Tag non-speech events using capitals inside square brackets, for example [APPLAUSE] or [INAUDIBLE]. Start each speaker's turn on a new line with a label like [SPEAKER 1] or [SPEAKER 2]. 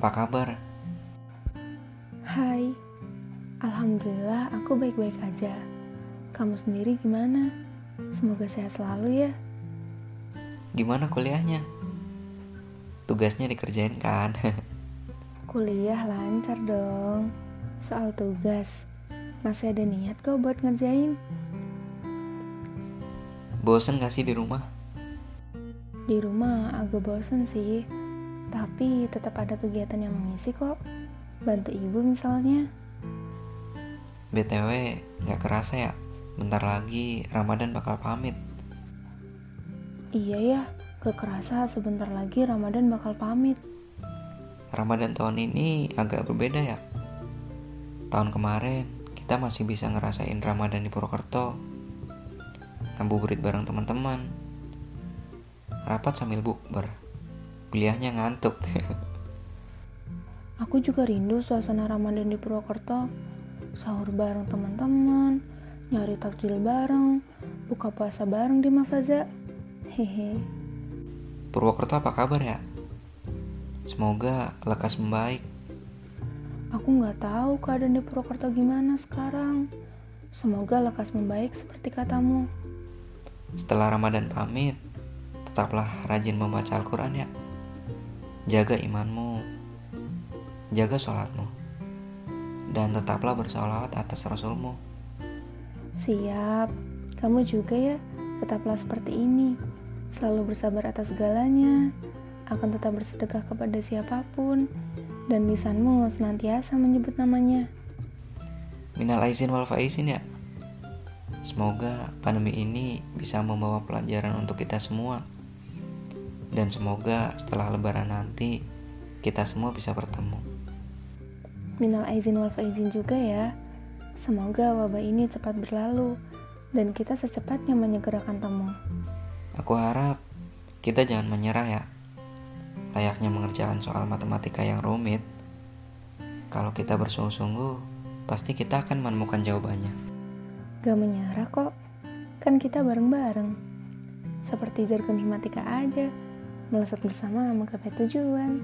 [SPEAKER 1] apa kabar?
[SPEAKER 2] Hai, Alhamdulillah aku baik-baik aja. Kamu sendiri gimana? Semoga sehat selalu ya.
[SPEAKER 1] Gimana kuliahnya? Tugasnya dikerjain kan? [LAUGHS]
[SPEAKER 2] Kuliah lancar dong. Soal tugas, masih ada niat kok buat ngerjain?
[SPEAKER 1] Bosen gak sih di rumah?
[SPEAKER 2] Di rumah agak bosen sih, tapi tetap ada kegiatan yang mengisi kok. Bantu ibu misalnya.
[SPEAKER 1] BTW, gak kerasa ya? Bentar lagi Ramadan bakal pamit.
[SPEAKER 2] Iya ya, kekerasa sebentar lagi Ramadan bakal pamit.
[SPEAKER 1] Ramadan tahun ini agak berbeda ya. Tahun kemarin kita masih bisa ngerasain Ramadan di Purwokerto. Ngabuburit bareng teman-teman. Rapat sambil bukber. Kuliahnya ngantuk.
[SPEAKER 2] Aku juga rindu suasana Ramadan di Purwokerto. Sahur bareng teman-teman, nyari takjil bareng, buka puasa bareng di Mafaza. Hehe.
[SPEAKER 1] Purwokerto apa kabar ya? Semoga lekas membaik.
[SPEAKER 2] Aku nggak tahu keadaan di Purwokerto gimana sekarang. Semoga lekas membaik seperti katamu.
[SPEAKER 1] Setelah Ramadan pamit, tetaplah rajin membaca Al-Quran ya. Jaga imanmu, jaga sholatmu, dan tetaplah bersolawat atas Rasulmu.
[SPEAKER 2] Siap, kamu juga ya, tetaplah seperti ini. Selalu bersabar atas segalanya, akan tetap bersedekah kepada siapa pun, dan lisanmu senantiasa menyebut namanya.
[SPEAKER 1] Minal aizin wal faizin ya. Semoga pandemi ini bisa membawa pelajaran untuk kita semua. Dan semoga setelah lebaran nanti kita semua bisa bertemu.
[SPEAKER 2] Minal aizin wal faizin juga ya. Semoga wabah ini cepat berlalu dan kita secepatnya menyegerakan temu.
[SPEAKER 1] Aku harap kita jangan menyerah ya. Layaknya mengerjakan soal matematika yang rumit. Kalau kita bersungguh-sungguh, pasti kita akan menemukan jawabannya.
[SPEAKER 2] Gak menyerah kok, kan kita bareng-bareng. Seperti jargon himatika aja, melesat bersama menggapai tujuan.